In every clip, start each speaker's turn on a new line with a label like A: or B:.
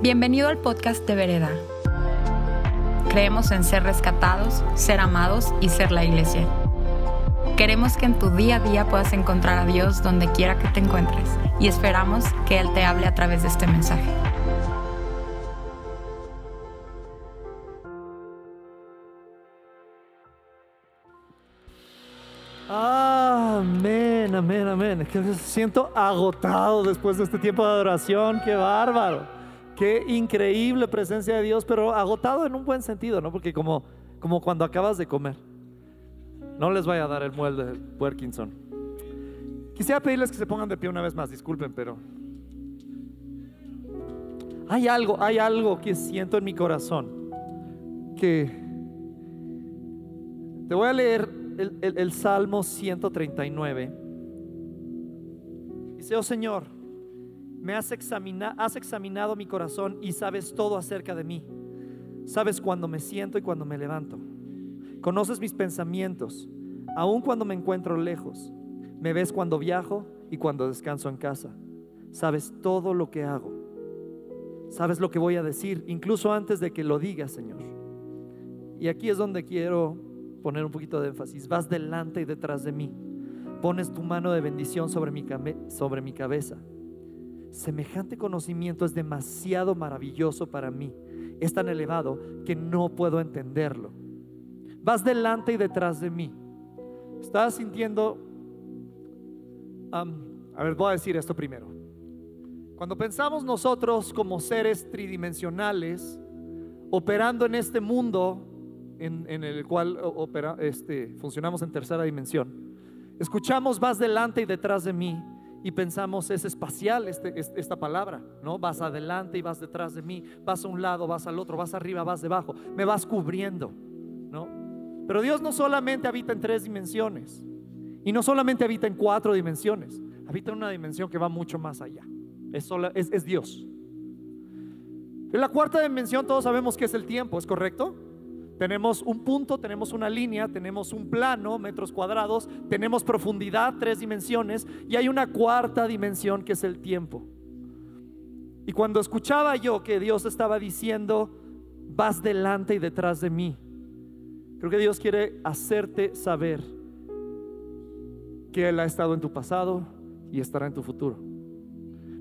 A: Bienvenido al podcast de Vereda. Creemos en ser rescatados, ser amados y ser la iglesia. Queremos que en tu día a día puedas encontrar a Dios donde quiera que te encuentres y esperamos que Él te hable a través de este mensaje.
B: Amén, amén, amén. Siento agotado después de este tiempo de adoración. Qué bárbaro. Qué increíble presencia de Dios, pero agotado en un buen sentido, ¿no? Porque como, como cuando acabas de comer. No les vaya a dar el muelle de Werkinson. Quisiera pedirles que se pongan de pie una vez más, disculpen, pero hay algo, hay algo que siento en mi corazón que te voy a leer el, Salmo 139. Dice, oh Señor, me has, has examinado mi corazón y sabes todo acerca de mí. Sabes cuando me siento y cuando me levanto. Conoces mis pensamientos, aun cuando me encuentro lejos. Me ves cuando viajo y cuando descanso en casa. Sabes todo lo que hago. Sabes lo que voy a decir, incluso antes de que lo diga, Señor. Y aquí es donde quiero poner un poquito de énfasis. Vas delante y detrás de mí. Pones tu mano de bendición sobre mi, sobre mi cabeza. Semejante conocimiento es demasiado maravilloso para mí. Es tan elevado que no puedo entenderlo. Vas delante y detrás de mí. Estás sintiendo... a ver, voy a decir esto primero. Cuando pensamos nosotros como seres tridimensionales, operando en este mundo en, el cual opera, este, funcionamos en tercera dimensión. Escuchamos vas delante y detrás de mí y pensamos es espacial este, esta palabra, ¿no? Vas adelante y vas detrás de mí, vas a un lado, vas al otro, vas arriba, vas debajo, me vas cubriendo, ¿no? Pero Dios no solamente habita en tres dimensiones y no solamente habita en cuatro dimensiones, habita en una dimensión que va mucho más allá. Es, es, es Dios. En la cuarta dimensión todos sabemos que es el tiempo, ¿es correcto? Tenemos un punto, tenemos una línea, tenemos un plano, metros cuadrados, tenemos profundidad, tres dimensiones, y hay una cuarta dimensión que es el tiempo. Y cuando escuchaba yo que Dios estaba diciendo, vas delante y detrás de mí, creo que Dios quiere hacerte saber que Él ha estado en tu pasado y estará en tu futuro.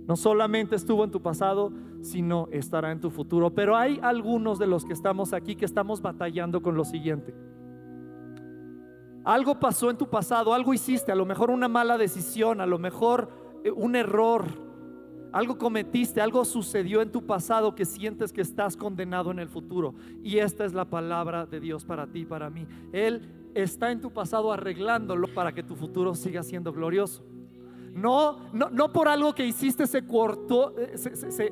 B: No solamente estuvo en tu pasado, sino estará en tu futuro. Pero hay algunos de los que estamos aquí que estamos batallando con lo siguiente. Algo pasó en tu pasado, algo hiciste, a lo mejor una mala decisión, a lo mejor eh, un error, algo cometiste, algo sucedió en tu pasado que sientes que estás condenado en el futuro. Y esta es la palabra de Dios para ti, para mí. Él está en tu pasado arreglándolo para que tu futuro siga siendo glorioso. No, no, no por algo que hiciste se cortó, eh, se, se,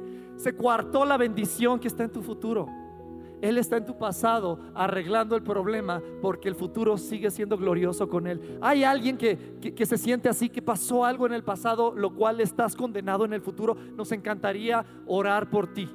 B: cuartó la bendición que está en tu futuro. Él está en tu pasado arreglando el problema porque el futuro sigue siendo glorioso con Él. Hay alguien que, que, se siente así, que pasó algo en el pasado, lo cual estás condenado en el futuro. Nos encantaría orar por ti.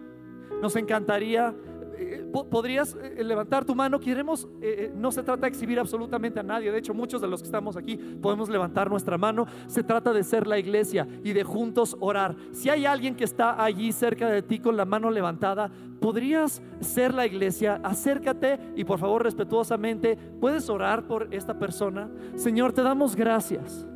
B: Nos encantaría eh, podrías eh, levantar tu mano. Queremos, eh, no se trata de exhibir absolutamente a nadie. De hecho, muchos de los que estamos aquí podemos levantar nuestra mano. Se trata de ser la iglesia y de juntos orar. Si hay alguien que está allí cerca de ti con la mano levantada, podrías ser la iglesia. Acércate y por favor, respetuosamente, puedes orar por esta persona. Señor, te damos gracias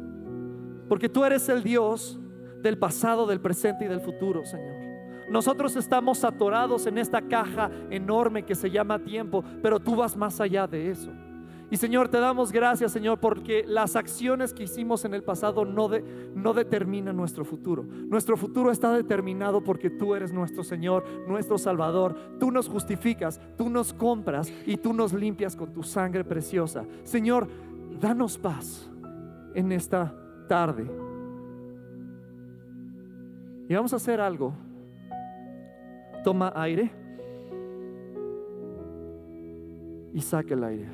B: porque tú eres el Dios del pasado, del presente y del futuro, Señor. Nosotros estamos atorados en esta caja enorme que se llama tiempo, pero tú vas más allá de eso. Y Señor, te damos gracias, Señor, porque las acciones que hicimos en el pasado no, no determinan nuestro futuro. Nuestro futuro está determinado porque tú eres nuestro Señor, nuestro Salvador. Tú nos justificas, tú nos compras y tú nos limpias con tu sangre preciosa. Señor, danos paz en esta tarde. Y vamos a hacer algo Toma aire y saca el aire.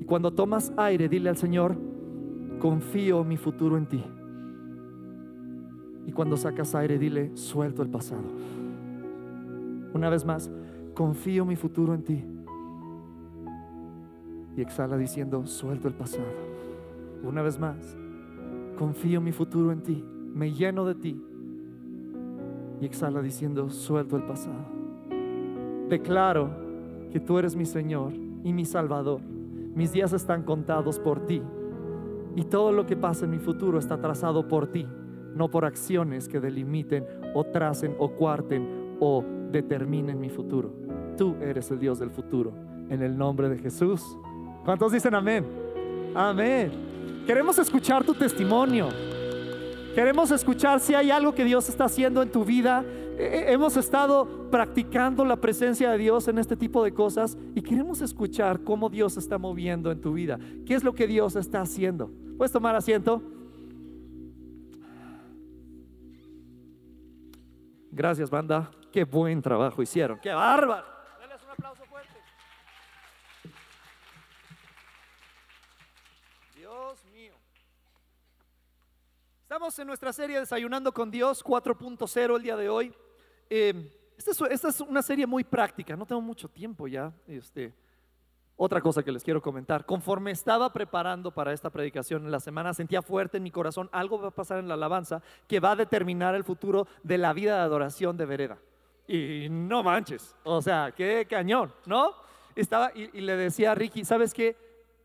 B: Y cuando tomas aire, dile al Señor, confío mi futuro en ti. Y cuando sacas aire, dile, suelto el pasado. Una vez más, confío mi futuro en ti. Y exhala diciendo, suelto el pasado. Una vez más, confío mi futuro en ti. Me lleno de ti Y exhala diciendo, suelto el pasado. Declaro que tú eres mi Señor y mi Salvador. Mis días están contados por ti. Y todo lo que pasa en mi futuro está trazado por ti, no por acciones que delimiten o tracen o cuarten o determinen mi futuro. Tú eres el Dios del futuro. En el nombre de Jesús. ¿Cuántos dicen amén? Amén. Queremos escuchar tu testimonio. Queremos escuchar si hay algo que Dios está haciendo en tu vida. Eh, eh, hemos estado practicando la presencia de Dios en este tipo de cosas y queremos escuchar cómo Dios está moviendo en tu vida. ¿Qué es lo que Dios está haciendo? ¿Puedes tomar asiento? Gracias, banda. Qué buen trabajo hicieron. Qué bárbaro. Denles un aplauso fuerte. Dios mío. Estamos en nuestra serie Desayunando con Dios 4.0 el día de hoy. Eh, esta, es, esta, es, una serie muy práctica, no tengo mucho tiempo ya. Este, otra cosa que les quiero comentar, conforme estaba preparando para esta predicación en la semana, sentía fuerte en mi corazón, algo va a pasar en la alabanza que va a determinar el futuro de la vida de adoración de Vereda. Y no manches, o sea, qué cañón, ¿no? Estaba y, le decía a Ricky, ¿sabes qué?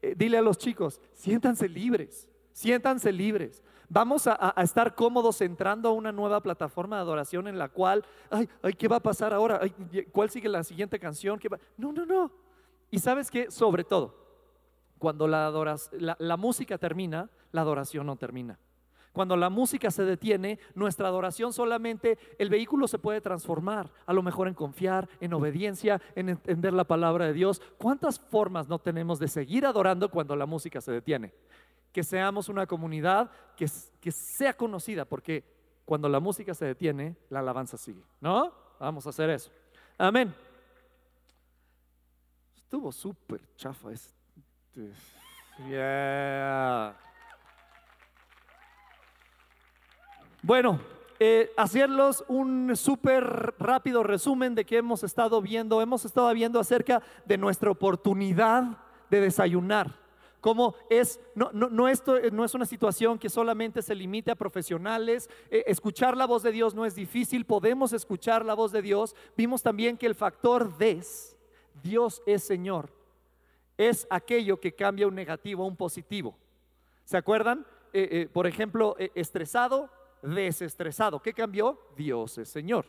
B: Eh, dile a los chicos, siéntanse libres, siéntanse libres. Vamos a, estar cómodos entrando a una nueva plataforma de adoración en la cual, ay, ay ¿qué va a pasar ahora? ¿Cuál sigue la siguiente canción? ¿Qué va? No, no, no. Y sabes que, sobre todo, cuando la música termina, la adoración no termina. Cuando la música se detiene, nuestra adoración solamente, el vehículo se puede transformar, a lo mejor en confiar, en obediencia, en entender la palabra de Dios. ¿Cuántas formas no tenemos de seguir adorando cuando la música se detiene? Que seamos una comunidad que, que sea conocida, porque cuando la música se detiene, la alabanza sigue. ¿No? Vamos a hacer eso. Amén. Estuvo súper chafa este. Bueno, eh, hacerlos un súper rápido resumen de que hemos estado viendo. Hemos estado viendo acerca de nuestra oportunidad de desayunar. Como es, no, no, esto no es una situación que solamente se limite a profesionales. Eh, escuchar la voz de Dios no es difícil, podemos escuchar la voz de Dios. Vimos también que el factor des Dios es Señor, es aquello que cambia un negativo a un positivo. ¿Se acuerdan? Eh, eh, por ejemplo, estresado, desestresado. ¿Qué cambió? Dios es Señor.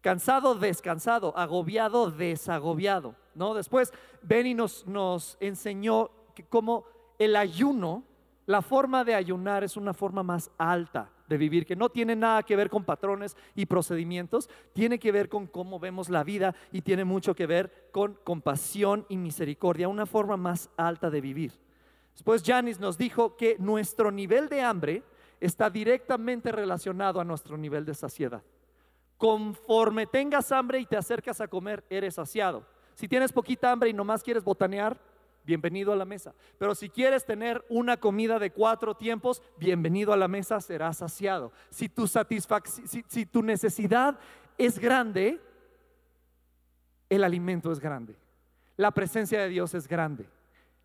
B: Cansado, descansado, agobiado, desagobiado. ¿no? Después, Benny nos, nos enseñó que como el ayuno, la forma de ayunar es una forma más alta de vivir, que no tiene nada que ver con patrones y procedimientos, tiene que ver con cómo vemos la vida y tiene mucho que ver con compasión y misericordia, una forma más alta de vivir. Después Janis nos dijo que nuestro nivel de hambre está directamente relacionado a nuestro nivel de saciedad. Conforme tengas hambre y te acercas a comer, eres saciado. Si tienes poquita hambre y nomás quieres botanear, bienvenido a la mesa. Pero si quieres tener una comida de cuatro tiempos, bienvenido a la mesa, serás saciado. Si tu, si, tu necesidad es grande, el alimento es grande. La presencia de Dios es grande.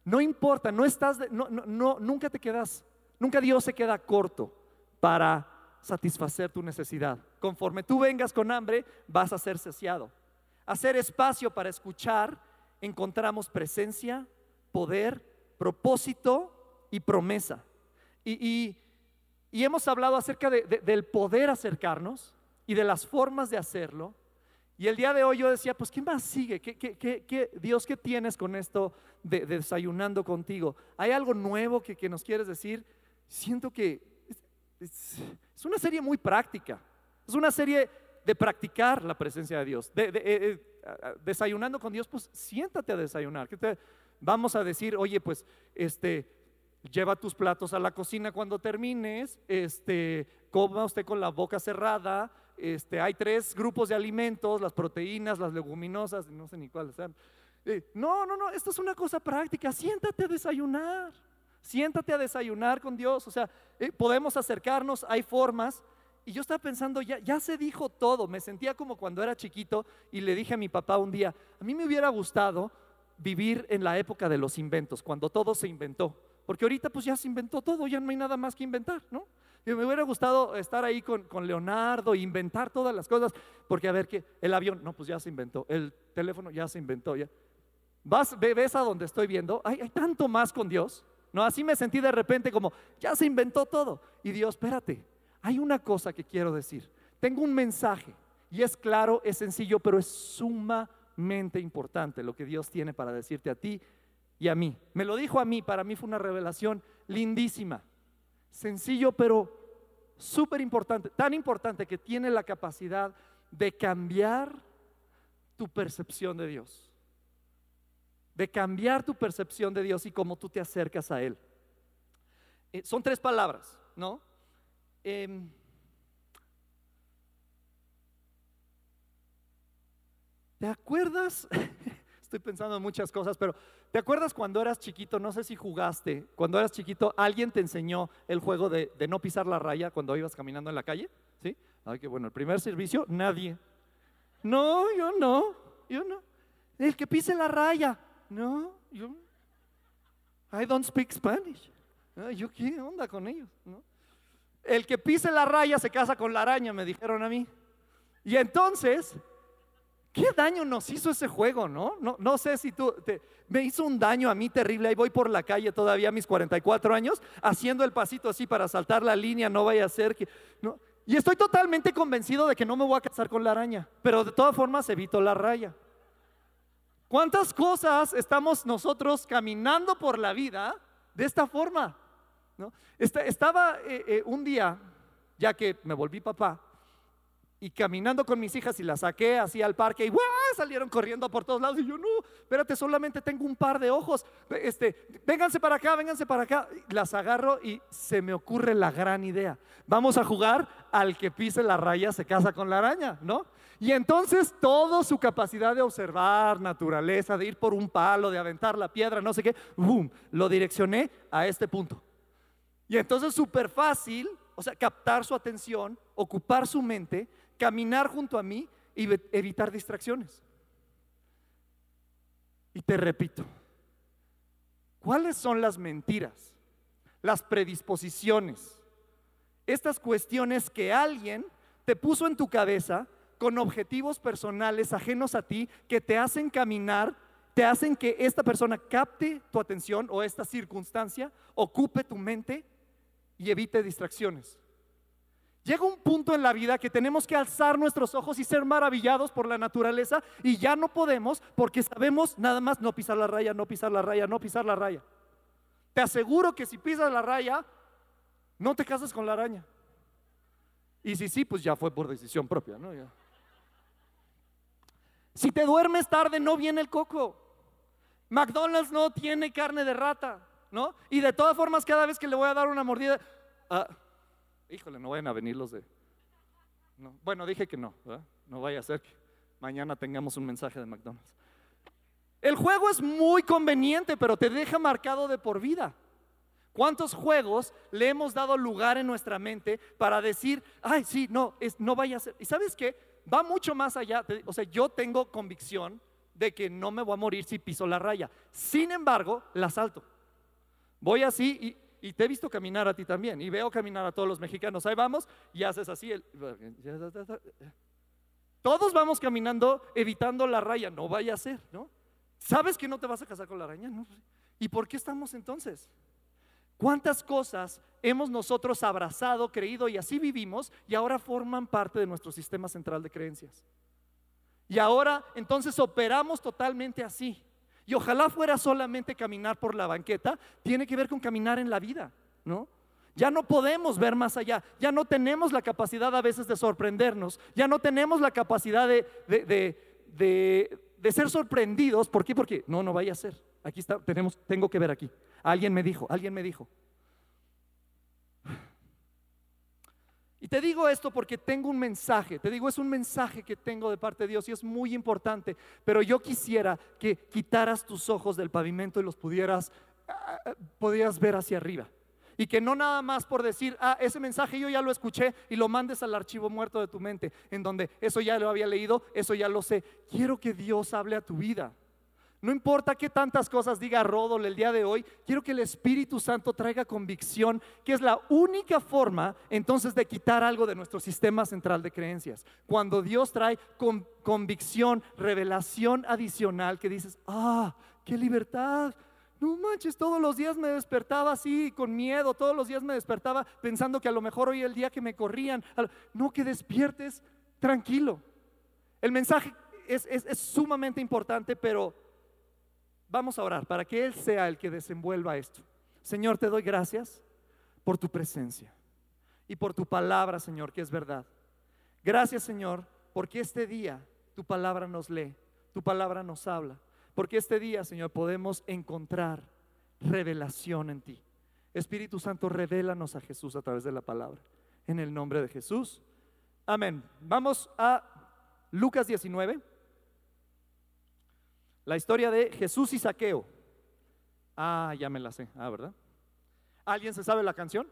B: No importa, no estás, no, no, nunca te quedas, nunca Dios se queda corto para satisfacer tu necesidad. Conforme tú vengas con hambre, vas a ser saciado. Hacer espacio para escuchar, encontramos presencia, poder, propósito y promesa. Y, hemos hablado acerca del poder acercarnos y de las formas de hacerlo. Y el día de hoy yo decía, pues ¿qué más sigue? ¿Qué, qué, Dios, ¿qué tienes con esto de, desayunando contigo? ¿Hay algo nuevo que, nos quieres decir? Siento que es, una serie muy práctica. Es una serie de practicar la presencia de Dios. De, eh, eh, desayunando con Dios, pues siéntate a desayunar. te, vamos a decir, oye, pues, este, lleva tus platos a la cocina cuando termines, este, coma usted con la boca cerrada, este, hay tres grupos de alimentos, las proteínas, las leguminosas, no sé ni cuáles sean. Eh, no, no, no, esto es una cosa práctica, siéntate a desayunar, siéntate a desayunar con Dios, o sea, eh, podemos acercarnos, hay formas. Y yo estaba pensando, ya, ya se dijo todo, me sentía como cuando era chiquito y le dije a mi papá un día, a mí me hubiera gustado vivir en la época de los inventos, cuando todo se inventó. Porque ahorita pues ya se inventó todo, ya no hay nada más que inventar, ¿no? Me hubiera gustado estar ahí con, con Leonardo, inventar todas las cosas, porque a ver que el avión, no, pues ya se inventó, el teléfono ya se inventó, ya. Vas, ves a donde estoy viendo, hay, hay tanto más con Dios. No, así me sentí de repente como, ya se inventó todo. Y Dios, espérate, hay una cosa que quiero decir. Tengo un mensaje y es claro, es sencillo, pero es sumamente importante lo que Dios tiene para decirte a ti y a mí. Me lo dijo a mí, para mí fue una revelación lindísima. Sencillo, pero súper importante. Tan importante que tiene la capacidad de cambiar tu percepción de Dios. De cambiar tu percepción de Dios y cómo tú te acercas a Él. Eh, son tres palabras, ¿no? Em, ¿Te acuerdas? Estoy pensando en muchas cosas, pero ¿te acuerdas cuando eras chiquito? No sé si jugaste. Cuando eras chiquito, ¿alguien te enseñó el juego de, no pisar la raya cuando ibas caminando en la calle? ¿Sí? Ay, qué bueno. El primer servicio, nadie. No, yo no. Yo no. El que pise la raya. No, yo. I don't speak Spanish. ¿Yo qué onda con ellos? El que pise la raya se casa con la araña, me dijeron a mí. Y entonces ¿Qué daño nos hizo ese juego, no? No, sé si tú, me hizo un daño a mí terrible. Ahí voy por la calle todavía a mis 44 años, haciendo el pasito así para saltar la línea, no vaya a ser que... ¿no? Y estoy totalmente convencido de que no me voy a casar con la araña, pero de todas formas evito la raya. ¿Cuántas cosas estamos nosotros caminando por la vida de esta forma? ¿no? Estaba eh, eh, un día, ya que me volví papá, y caminando con mis hijas y las saqué así al parque y salieron corriendo por todos lados y yo no, espérate, solamente tengo un par de ojos. Este, vénganse para acá, vénganse para acá. Las agarro y se me ocurre la gran idea. Vamos a jugar al que pise la raya se casa con la araña, ¿no? Y entonces toda su capacidad de observar naturaleza, de ir por un palo, de aventar la piedra, no sé qué, boom, lo direccioné a este punto. Y entonces súper fácil, o sea, captar su atención, ocupar su mente caminar junto a mí y evitar distracciones. Y te repito, ¿cuáles son las mentiras, las predisposiciones, estas cuestiones que alguien te puso en tu cabeza con objetivos personales ajenos a ti que te hacen caminar, te hacen que esta persona capte tu atención o esta circunstancia, ocupe tu mente y evite distracciones? Llega un punto en la vida que tenemos que alzar nuestros ojos y ser maravillados por la naturaleza y ya no podemos porque sabemos nada más no pisar la raya, no pisar la raya, no pisar la raya. Te aseguro que si pisas la raya, no te casas con la araña. Y si sí, pues ya fue por decisión propia, ¿no? Si te duermes tarde, no viene el coco. McDonald's no tiene carne de rata, ¿no? Y de todas formas, cada vez que le voy a dar una mordida, ah, híjole, no vayan a venir los de... No. Bueno, dije que no, no vaya a ser que mañana tengamos un mensaje de McDonald's. El juego es muy conveniente, pero te deja marcado de por vida. ¿Cuántos juegos le hemos dado lugar en nuestra mente para decir, ay, sí, no, es, no vaya a ser? ¿Y sabes qué? Va mucho más allá. O sea, yo tengo convicción de que no me voy a morir si piso la raya. Sin embargo, la salto. Voy así y y te he visto caminar a ti también. Y veo caminar a todos los mexicanos. Ahí vamos y haces así. todos vamos caminando evitando la raya. No vaya a ser, ¿no? ¿Sabes que no te vas a casar con la araña? ¿Y por qué estamos entonces? ¿Cuántas cosas hemos nosotros abrazado, creído y así vivimos y ahora forman parte de nuestro sistema central de creencias? Y ahora entonces operamos totalmente así. Y ojalá fuera solamente caminar por la banqueta, tiene que ver con caminar en la vida, ¿no? Ya no podemos ver más allá, ya no tenemos la capacidad a veces de sorprendernos, ya no tenemos la capacidad de, de, ser sorprendidos. ¿Por qué? Porque no, no vaya a ser. Aquí está, tenemos, tengo que ver aquí. Alguien me dijo, alguien me dijo. Te digo esto porque tengo un mensaje, te digo es un mensaje que tengo de parte de Dios y es muy importante, pero yo quisiera que quitaras tus ojos del pavimento y los pudieras, ah, pudieras ver hacia arriba. Y que no nada más por decir, ah, ese mensaje yo ya lo escuché y lo mandes al archivo muerto de tu mente, en donde eso ya lo había leído, eso ya lo sé. Quiero que Dios hable a tu vida. No importa qué tantas cosas diga Rodol el día de hoy, quiero que el Espíritu Santo traiga convicción, que es la única forma entonces de quitar algo de nuestro sistema central de creencias. Cuando Dios trae convicción, revelación adicional, que dices, ah, qué libertad. No manches, todos los días me despertaba así, con miedo, todos los días me despertaba pensando que a lo mejor hoy el día que me corrían. No, que despiertes tranquilo. El mensaje es sumamente importante, pero Vamos a orar para que Él sea el que desenvuelva esto. Señor, te doy gracias por tu presencia y por tu palabra, Señor, que es verdad. Gracias, Señor, porque este día tu palabra nos lee, tu palabra nos habla. Porque este día, Señor, podemos encontrar revelación en ti. Espíritu Santo, revélanos a Jesús a través de la palabra. En el nombre de Jesús. Amén. Vamos a Lucas 19. La historia de Jesús y Saqueo. Ah, ya me la sé. Ah, ¿verdad? ¿Alguien se sabe la canción?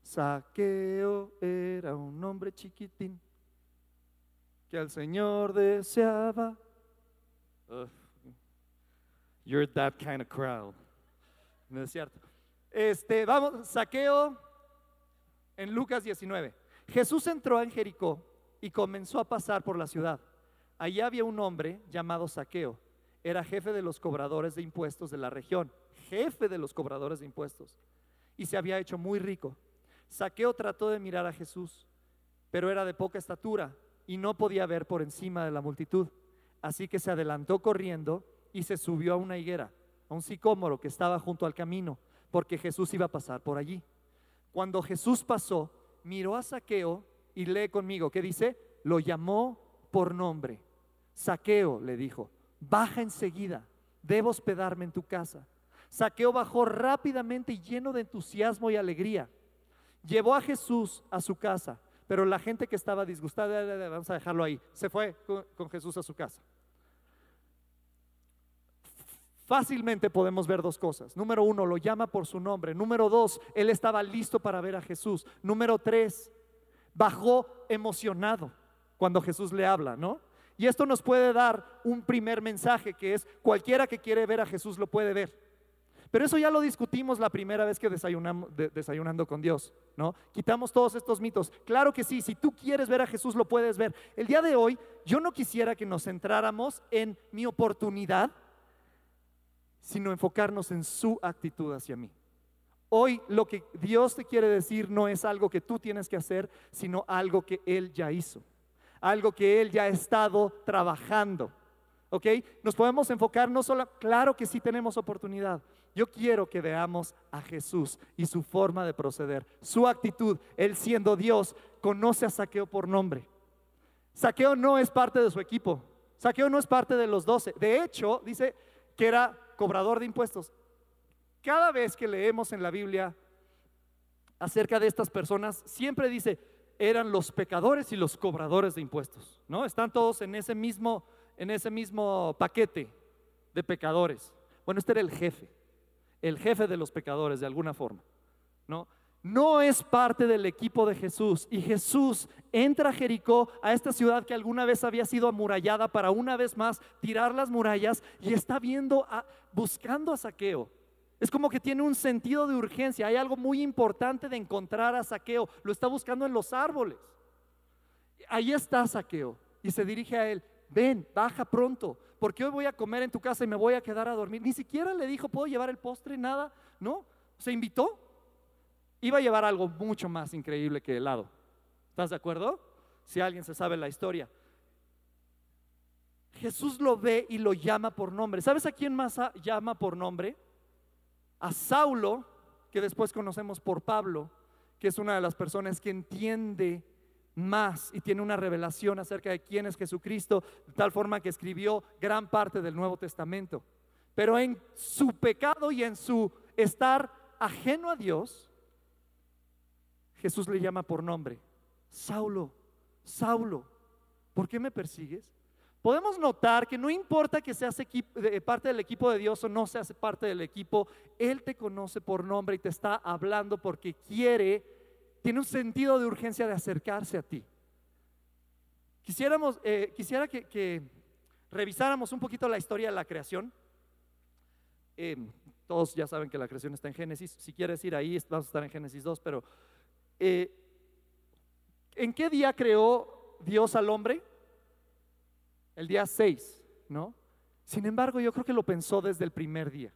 B: Saqueo era un hombre chiquitín que al Señor deseaba. you're that kind of crowd. No es cierto. Este, vamos, Saqueo en Lucas 19. Jesús entró en Jericó y comenzó a pasar por la ciudad. Allí había un hombre llamado Saqueo era jefe de los cobradores de impuestos de la región, jefe de los cobradores de impuestos, y se había hecho muy rico. Saqueo trató de mirar a Jesús, pero era de poca estatura y no podía ver por encima de la multitud. Así que se adelantó corriendo y se subió a una higuera, a un sicómoro que estaba junto al camino, porque Jesús iba a pasar por allí. Cuando Jesús pasó, miró a Saqueo y lee conmigo, ¿qué dice? Lo llamó por nombre. Saqueo le dijo, baja enseguida, debo hospedarme en tu casa. Saqueo bajó rápidamente y lleno de entusiasmo y alegría. Llevó a Jesús a su casa, pero la gente que estaba disgustada, vamos a dejarlo ahí, se fue con Jesús a su casa. Fácilmente podemos ver dos cosas. Número uno, lo llama por su nombre. Número dos, él estaba listo para ver a Jesús. Número tres, bajó emocionado cuando Jesús le habla, ¿no? Y esto nos puede dar un primer mensaje que es cualquiera que quiere ver a Jesús lo puede ver. Pero eso ya lo discutimos la primera vez que desayunamos, desayunando con Dios, ¿no? Quitamos todos estos mitos. Claro que sí, si tú quieres ver a Jesús lo puedes ver. El día de hoy yo no quisiera que nos centráramos en mi oportunidad, sino enfocarnos en su actitud hacia mí. Hoy lo que Dios te quiere decir no es algo que tú tienes que hacer, sino algo que Él ya hizo algo que Él ya ha estado trabajando. ¿Ok? Nos podemos enfocar no solo, claro que sí tenemos oportunidad. Yo quiero que veamos a Jesús y su forma de proceder, su actitud. Él siendo Dios, conoce a Saqueo por nombre. Saqueo no es parte de su equipo. Saqueo no es parte de los doce. De hecho, dice que era cobrador de impuestos. Cada vez que leemos en la Biblia acerca de estas personas, siempre dice, eran los pecadores y los cobradores de impuestos, ¿no? Están todos en ese mismo, en ese mismo paquete de pecadores. Bueno, este era el jefe, el jefe de los pecadores de alguna forma, ¿no? No es parte del equipo de Jesús. Y Jesús entra a Jericó, a esta ciudad que alguna vez había sido amurallada, para una vez más tirar las murallas y está viendo, buscando a Saqueo. Es como que tiene un sentido de urgencia. Hay algo muy importante de encontrar a Saqueo. Lo está buscando en los árboles. Ahí está Saqueo y se dirige a él. Ven, baja pronto, porque hoy voy a comer en tu casa y me voy a quedar a dormir. Ni siquiera le dijo, ¿puedo llevar el postre? Nada, ¿no? Se invitó. Iba a llevar algo mucho más increíble que helado. ¿Estás de acuerdo? Si alguien se sabe la historia. Jesús lo ve y lo llama por nombre. ¿Sabes a quién más llama por nombre? A Saulo, que después conocemos por Pablo, que es una de las personas que entiende más y tiene una revelación acerca de quién es Jesucristo, de tal forma que escribió gran parte del Nuevo Testamento. Pero en su pecado y en su estar ajeno a Dios, Jesús le llama por nombre, Saulo, Saulo, ¿por qué me persigues? Podemos notar que no importa que seas parte del equipo de Dios o no seas parte del equipo, Él te conoce por nombre y te está hablando porque quiere, tiene un sentido de urgencia de acercarse a ti. Quisiéramos, eh, quisiera que, revisáramos un poquito la historia de la creación. eh, todos ya saben que la creación está en Génesis. Si quieres ir ahí, vamos a estar en Génesis 2, pero eh, ¿en qué día creó Dios al hombre? El día 6, ¿no? Sin embargo, yo creo que lo pensó desde el primer día.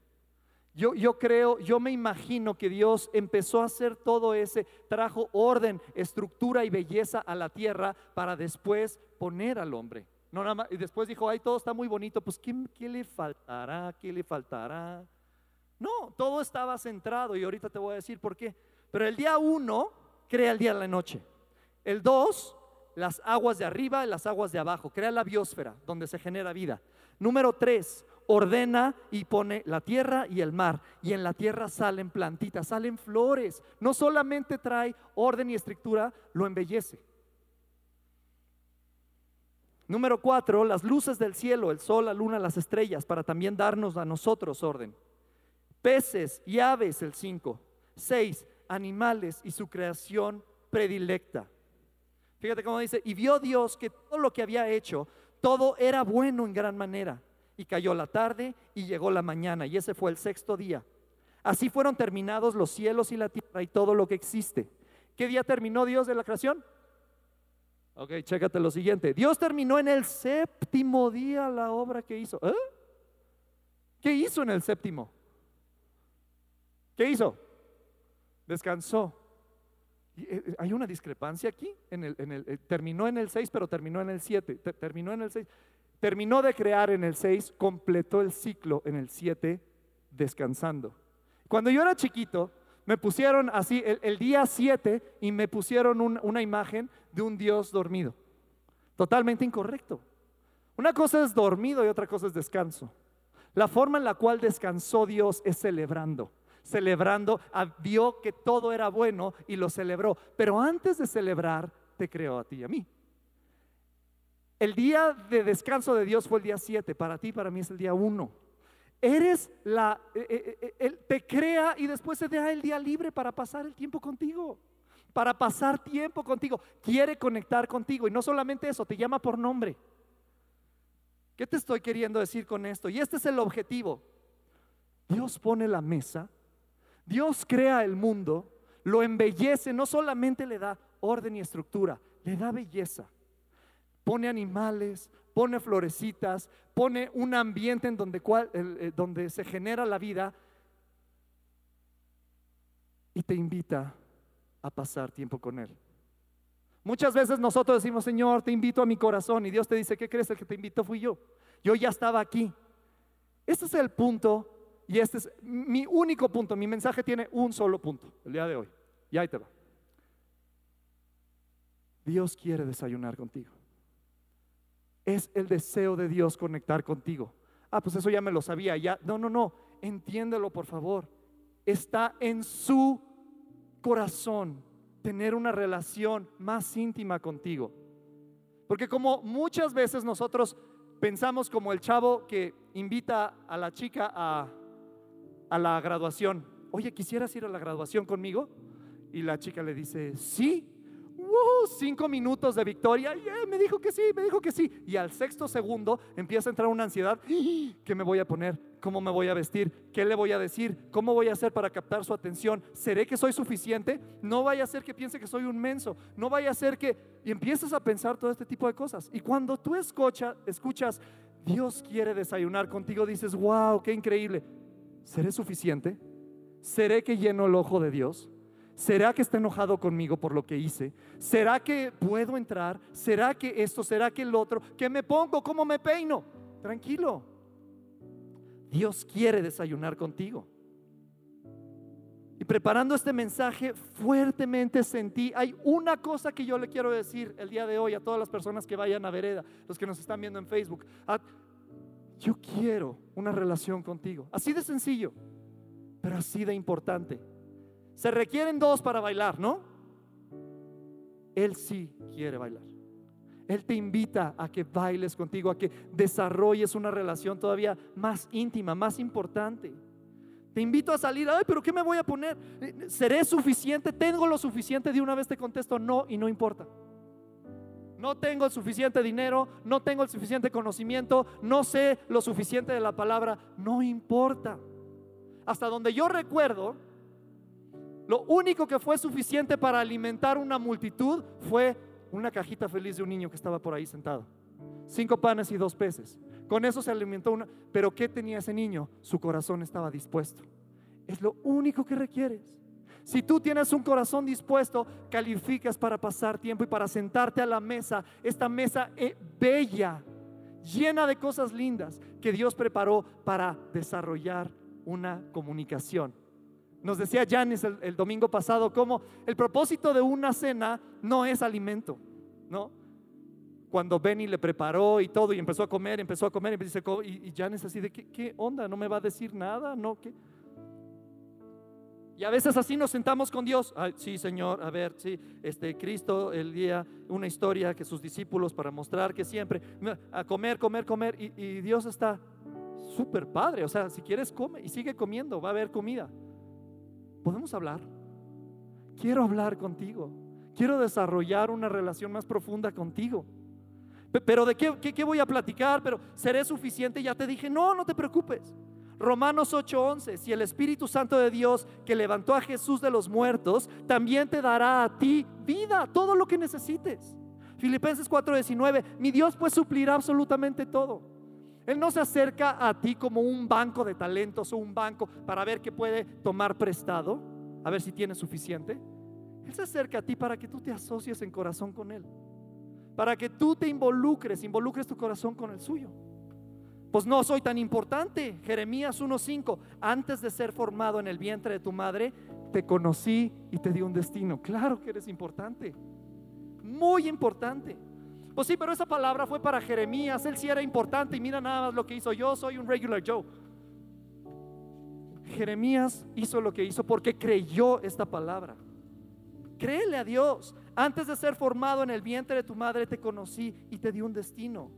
B: Yo, yo, creo, yo me imagino que Dios empezó a hacer todo ese, trajo orden, estructura y belleza a la tierra para después poner al hombre. No, nada más, y después dijo, ay, todo está muy bonito, pues ¿qué, ¿qué le faltará? ¿Qué le faltará? No, todo estaba centrado y ahorita te voy a decir por qué. Pero el día uno crea el día de la noche. El dos, las aguas de arriba y las aguas de abajo. Crea la biosfera, donde se genera vida. Número tres, ordena y pone la tierra y el mar. Y en la tierra salen plantitas, salen flores. No solamente trae orden y estructura, lo embellece. Número cuatro, las luces del cielo, el sol, la luna, las estrellas, para también darnos a nosotros orden. Peces y aves, el cinco. Seis, animales y su creación predilecta. Fíjate cómo dice, y vio Dios que todo lo que había hecho, todo era bueno en gran manera. Y cayó la tarde y llegó la mañana, y ese fue el sexto día. Así fueron terminados los cielos y la tierra y todo lo que existe. ¿Qué día terminó Dios de la creación? Ok, chécate lo siguiente. Dios terminó en el séptimo día la obra que hizo. ¿Eh? ¿Qué hizo en el séptimo? ¿Qué hizo? Descansó. Eh, eh, hay una discrepancia aquí. En el, eh, terminó en el 6, pero terminó en el 7. Terminó en el 6. Terminó de crear en el 6, completó el ciclo en el 7, descansando. Cuando yo era chiquito, me pusieron así el, día 7 y me pusieron una imagen de un Dios dormido. Totalmente incorrecto. Una cosa es dormido y otra cosa es descanso. La forma en la cual descansó Dios es celebrando celebrando, ah, vio que todo era bueno y lo celebró. Pero antes de celebrar, te creó a ti y a mí. El día de descanso de Dios fue el día 7, para ti, para mí es el día 1. Eres la, eh, eh, eh, Él te crea y después se da el día libre para pasar el tiempo contigo, para pasar tiempo contigo. Quiere conectar contigo y no solamente eso, te llama por nombre. ¿Qué te estoy queriendo decir con esto? Y este es el objetivo. Dios pone la mesa Dios crea el mundo, lo embellece, no solamente le da orden y estructura, le da belleza. Pone animales, pone florecitas, pone un ambiente en donde, eh, donde se genera la vida y te invita a pasar tiempo con Él. Muchas veces nosotros decimos, Señor, te invito a mi corazón y Dios te dice, ¿qué crees? El que te invitó fui yo. Yo ya estaba aquí. Este es el punto y este es mi único punto. Mi mensaje tiene un solo punto el día de hoy. Y ahí te va. Dios quiere desayunar contigo. Es el deseo de Dios conectar contigo. Ah, pues eso ya me lo sabía. Ya, no, no, no. Entiéndelo, por favor. Está en su corazón tener una relación más íntima contigo. Porque como muchas veces nosotros pensamos como el chavo que invita a la chica a a la graduación. Oye, ¿quisieras ir a la graduación conmigo? Y la chica le dice, sí. cinco minutos de victoria. me dijo que sí, me dijo que sí. Y al sexto segundo empieza a entrar una ansiedad. ¿Qué me voy a poner? ¿Cómo me voy a vestir? ¿Qué le voy a decir? ¿Cómo voy a hacer para captar su atención? ¿Seré que soy suficiente? No vaya a ser que piense que soy un menso. No vaya a ser que... Y empiezas a pensar todo este tipo de cosas. Y cuando tú escuchas, escuchas Dios quiere desayunar contigo, dices, wow, qué increíble. ¿Seré suficiente? ¿Seré que lleno el ojo de Dios? ¿Será que está enojado conmigo por lo que hice? ¿Será que puedo entrar? ¿Será que esto? ¿Será que el otro? ¿Qué me pongo? ¿Cómo me peino? Tranquilo. Dios quiere desayunar contigo. Y preparando este mensaje, fuertemente sentí, hay una cosa que yo le quiero decir el día de hoy a todas las personas que vayan a Vereda, los que nos están viendo en Facebook yo quiero una relación contigo. Así de sencillo, pero así de importante. Se requieren dos para bailar, ¿no? Él sí quiere bailar. Él te invita a que bailes contigo, a que desarrolles una relación todavía más íntima, más importante. Te invito a salir, ay, pero ¿qué me voy a poner? ¿Seré suficiente? ¿Tengo lo suficiente? De una vez te contesto, no, y no importa. No tengo el suficiente dinero, no tengo el suficiente conocimiento, no sé lo suficiente de la palabra, no importa. hasta donde yo recuerdo, lo único que fue suficiente para alimentar una multitud fue una cajita feliz de un niño que estaba por ahí sentado. Cinco panes y dos peces. Con eso se alimentó una... Pero ¿qué tenía ese niño? Su corazón estaba dispuesto. Es lo único que requieres. Si tú tienes un corazón dispuesto, calificas para pasar tiempo y para sentarte a la mesa, esta mesa es bella, llena de cosas lindas que Dios preparó para desarrollar una comunicación. Nos decía Janis el, domingo pasado cómo el propósito de una cena no es alimento, ¿no? Cuando Benny le preparó y todo y empezó a comer, empezó a comer y, dice, así de, ¿qué, ¿qué, onda? ¿No me va a decir nada? ¿No? ¿Qué? Y a veces así nos sentamos con Dios. Sí, Señor, a ver, sí, este Cristo el día, una historia que sus discípulos para mostrar que siempre, a comer, comer, comer, y, y Dios está súper padre. O sea, si quieres, come y sigue comiendo, va a haber comida. ¿Podemos hablar? Quiero hablar contigo. Quiero desarrollar una relación más profunda contigo. Pero de qué, qué, qué voy a platicar, pero seré suficiente. Ya te dije, no, no te preocupes. Romanos 8:11, si el Espíritu Santo de Dios que levantó a Jesús de los muertos, también te dará a ti vida, todo lo que necesites. Filipenses 4:19, mi Dios pues suplirá absolutamente todo. Él no se acerca a ti como un banco de talentos o un banco para ver qué puede tomar prestado, a ver si tiene suficiente. Él se acerca a ti para que tú te asocies en corazón con Él, para que tú te involucres, involucres tu corazón con el suyo. Pues no soy tan importante. Jeremías 1.5, antes de ser formado en el vientre de tu madre, te conocí y te di un destino. Claro que eres importante, muy importante. Pues sí, pero esa palabra fue para Jeremías, él sí era importante y mira nada más lo que hizo. Yo soy un regular Joe. Jeremías hizo lo que hizo porque creyó esta palabra. Créele a Dios. Antes de ser formado en el vientre de tu madre te conocí y te di un destino.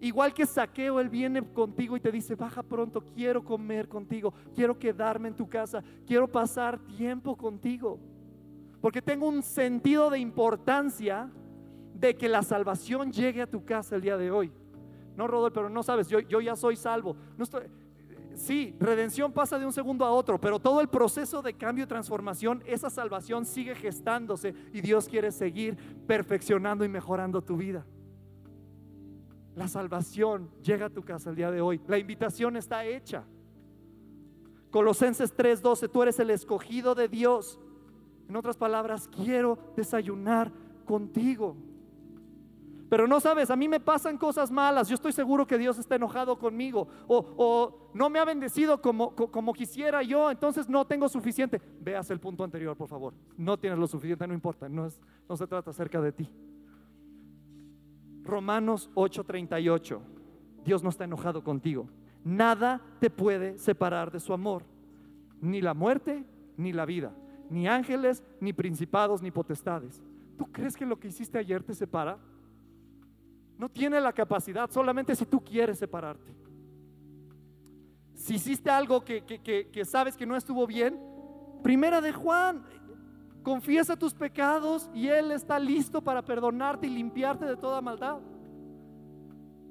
B: Igual que saqueo, Él viene contigo y te dice, baja pronto, quiero comer contigo, quiero quedarme en tu casa, quiero pasar tiempo contigo. Porque tengo un sentido de importancia de que la salvación llegue a tu casa el día de hoy. No, Rodolfo, pero no sabes, yo, ya soy salvo. No estoy, sí, redención pasa de un segundo a otro, pero todo el proceso de cambio y transformación, esa salvación sigue gestándose y Dios quiere seguir perfeccionando y mejorando tu vida. La salvación llega a tu casa el día de hoy. La invitación está hecha. Colosenses 3:12, tú eres el escogido de Dios. En otras palabras, quiero desayunar contigo. Pero no sabes, a mí me pasan cosas malas. Yo estoy seguro que Dios está enojado conmigo. O, o no me ha bendecido como, como, quisiera yo. Entonces no tengo suficiente. Veas el punto anterior, por favor. No tienes lo suficiente, no importa. No, no se trata acerca de ti. Romanos 8:38. Dios no está enojado contigo. Nada te puede separar de su amor. Ni la muerte, ni la vida. Ni ángeles, ni principados, ni potestades. ¿Tú crees que lo que hiciste ayer te separa? No tiene la capacidad, solamente si tú quieres separarte. Si hiciste algo que, que, que sabes que no estuvo bien, primera de Juan, Confiesa tus pecados y Él está listo para perdonarte y limpiarte de toda maldad.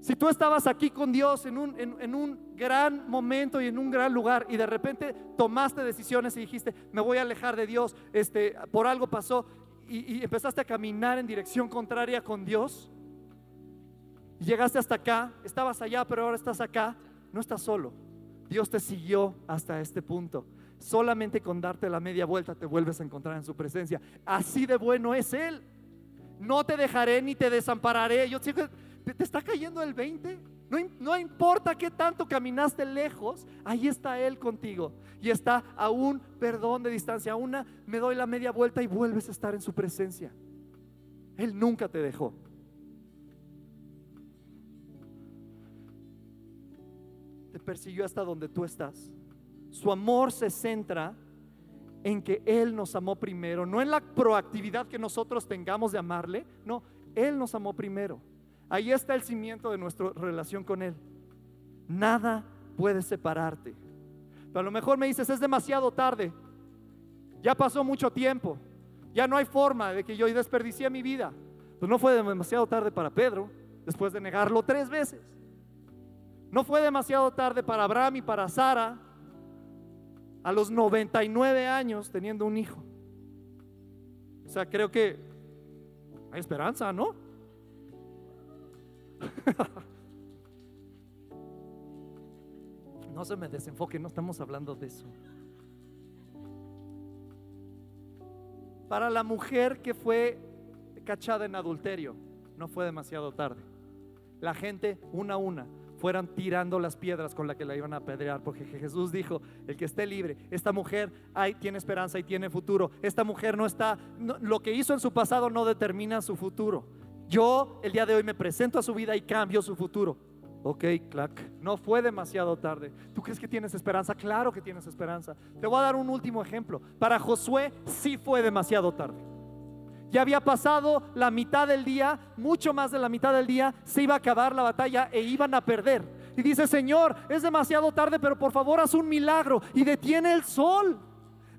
B: Si tú estabas aquí con Dios en un, en, un, gran momento y en un gran lugar y de repente tomaste decisiones y dijiste, me voy a alejar de Dios, este, por algo pasó y, y empezaste a caminar en dirección contraria con Dios, y llegaste hasta acá, estabas allá, pero ahora estás acá, no estás solo. Dios te siguió hasta este punto. Solamente con darte la media vuelta te vuelves a encontrar en su presencia. Así de bueno es Él. No te dejaré ni te desampararé. Yo te, te está cayendo el 20. No, no, importa qué tanto caminaste lejos, ahí está Él contigo. Y está a un perdón de distancia. A una me doy la media vuelta y vuelves a estar en su presencia. Él nunca te dejó. Te persiguió hasta donde tú estás. Su amor se centra en que Él nos amó primero, no en la proactividad que nosotros tengamos de amarle, no, Él nos amó primero. Ahí está el cimiento de nuestra relación con Él. Nada puede separarte. Pero a lo mejor me dices, es demasiado tarde, ya pasó mucho tiempo, ya no hay forma de que yo desperdicié mi vida. Pues no fue demasiado tarde para Pedro, después de negarlo tres veces. No fue demasiado tarde para Abraham y para Sara, a los 99 años teniendo un hijo. O sea, creo que hay esperanza, ¿no? no se me desenfoque, no estamos hablando de eso. Para la mujer que fue cachada en adulterio, no fue demasiado tarde. La gente, una a una, fueran tirando las piedras con las que la iban a apedrear, porque Jesús dijo, el que esté libre, esta mujer hay, tiene esperanza y tiene futuro, esta mujer no está, lo que hizo en su pasado no determina su futuro. Yo el día de hoy me presento a su vida y cambio su futuro. Ok, clac, no fue demasiado tarde. ¿Tú crees que tienes esperanza? Claro que tienes esperanza. Te voy a dar un último ejemplo. Para Josué sí fue demasiado tarde. Ya había pasado la mitad del día, mucho más de la mitad del día, se iba a acabar la batalla e iban a perder. Y dice, Señor, es demasiado tarde, pero por favor haz un milagro y detiene el sol.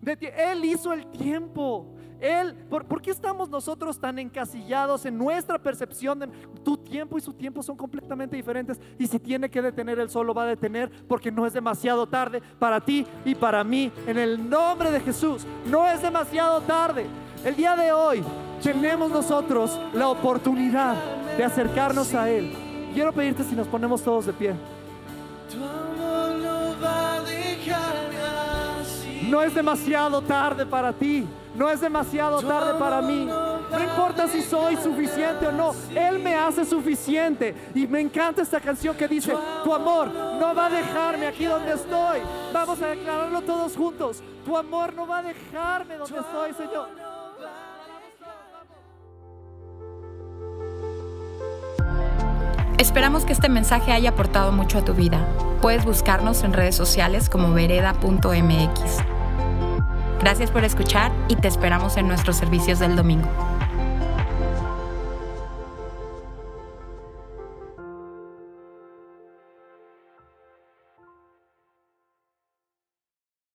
B: Él hizo el tiempo. Él, ¿por, qué estamos nosotros tan encasillados en nuestra percepción de tu tiempo y su tiempo son completamente diferentes? Y si tiene que detener el sol, lo va a detener porque no es demasiado tarde para ti y para mí. En el nombre de Jesús, no es demasiado tarde. El día de hoy tenemos nosotros la oportunidad de acercarnos a Él. Quiero pedirte si nos ponemos todos de pie. No es demasiado tarde para ti. No es demasiado tarde para mí. No importa si soy suficiente o no. Él me hace suficiente. Y me encanta esta canción que dice, tu amor no va a dejarme aquí donde estoy. Vamos a declararlo todos juntos. Tu amor no va a dejarme donde estoy, Señor.
A: Esperamos que este mensaje haya aportado mucho a tu vida. Puedes buscarnos en redes sociales como vereda.mx. Gracias por escuchar y te esperamos en nuestros servicios del domingo.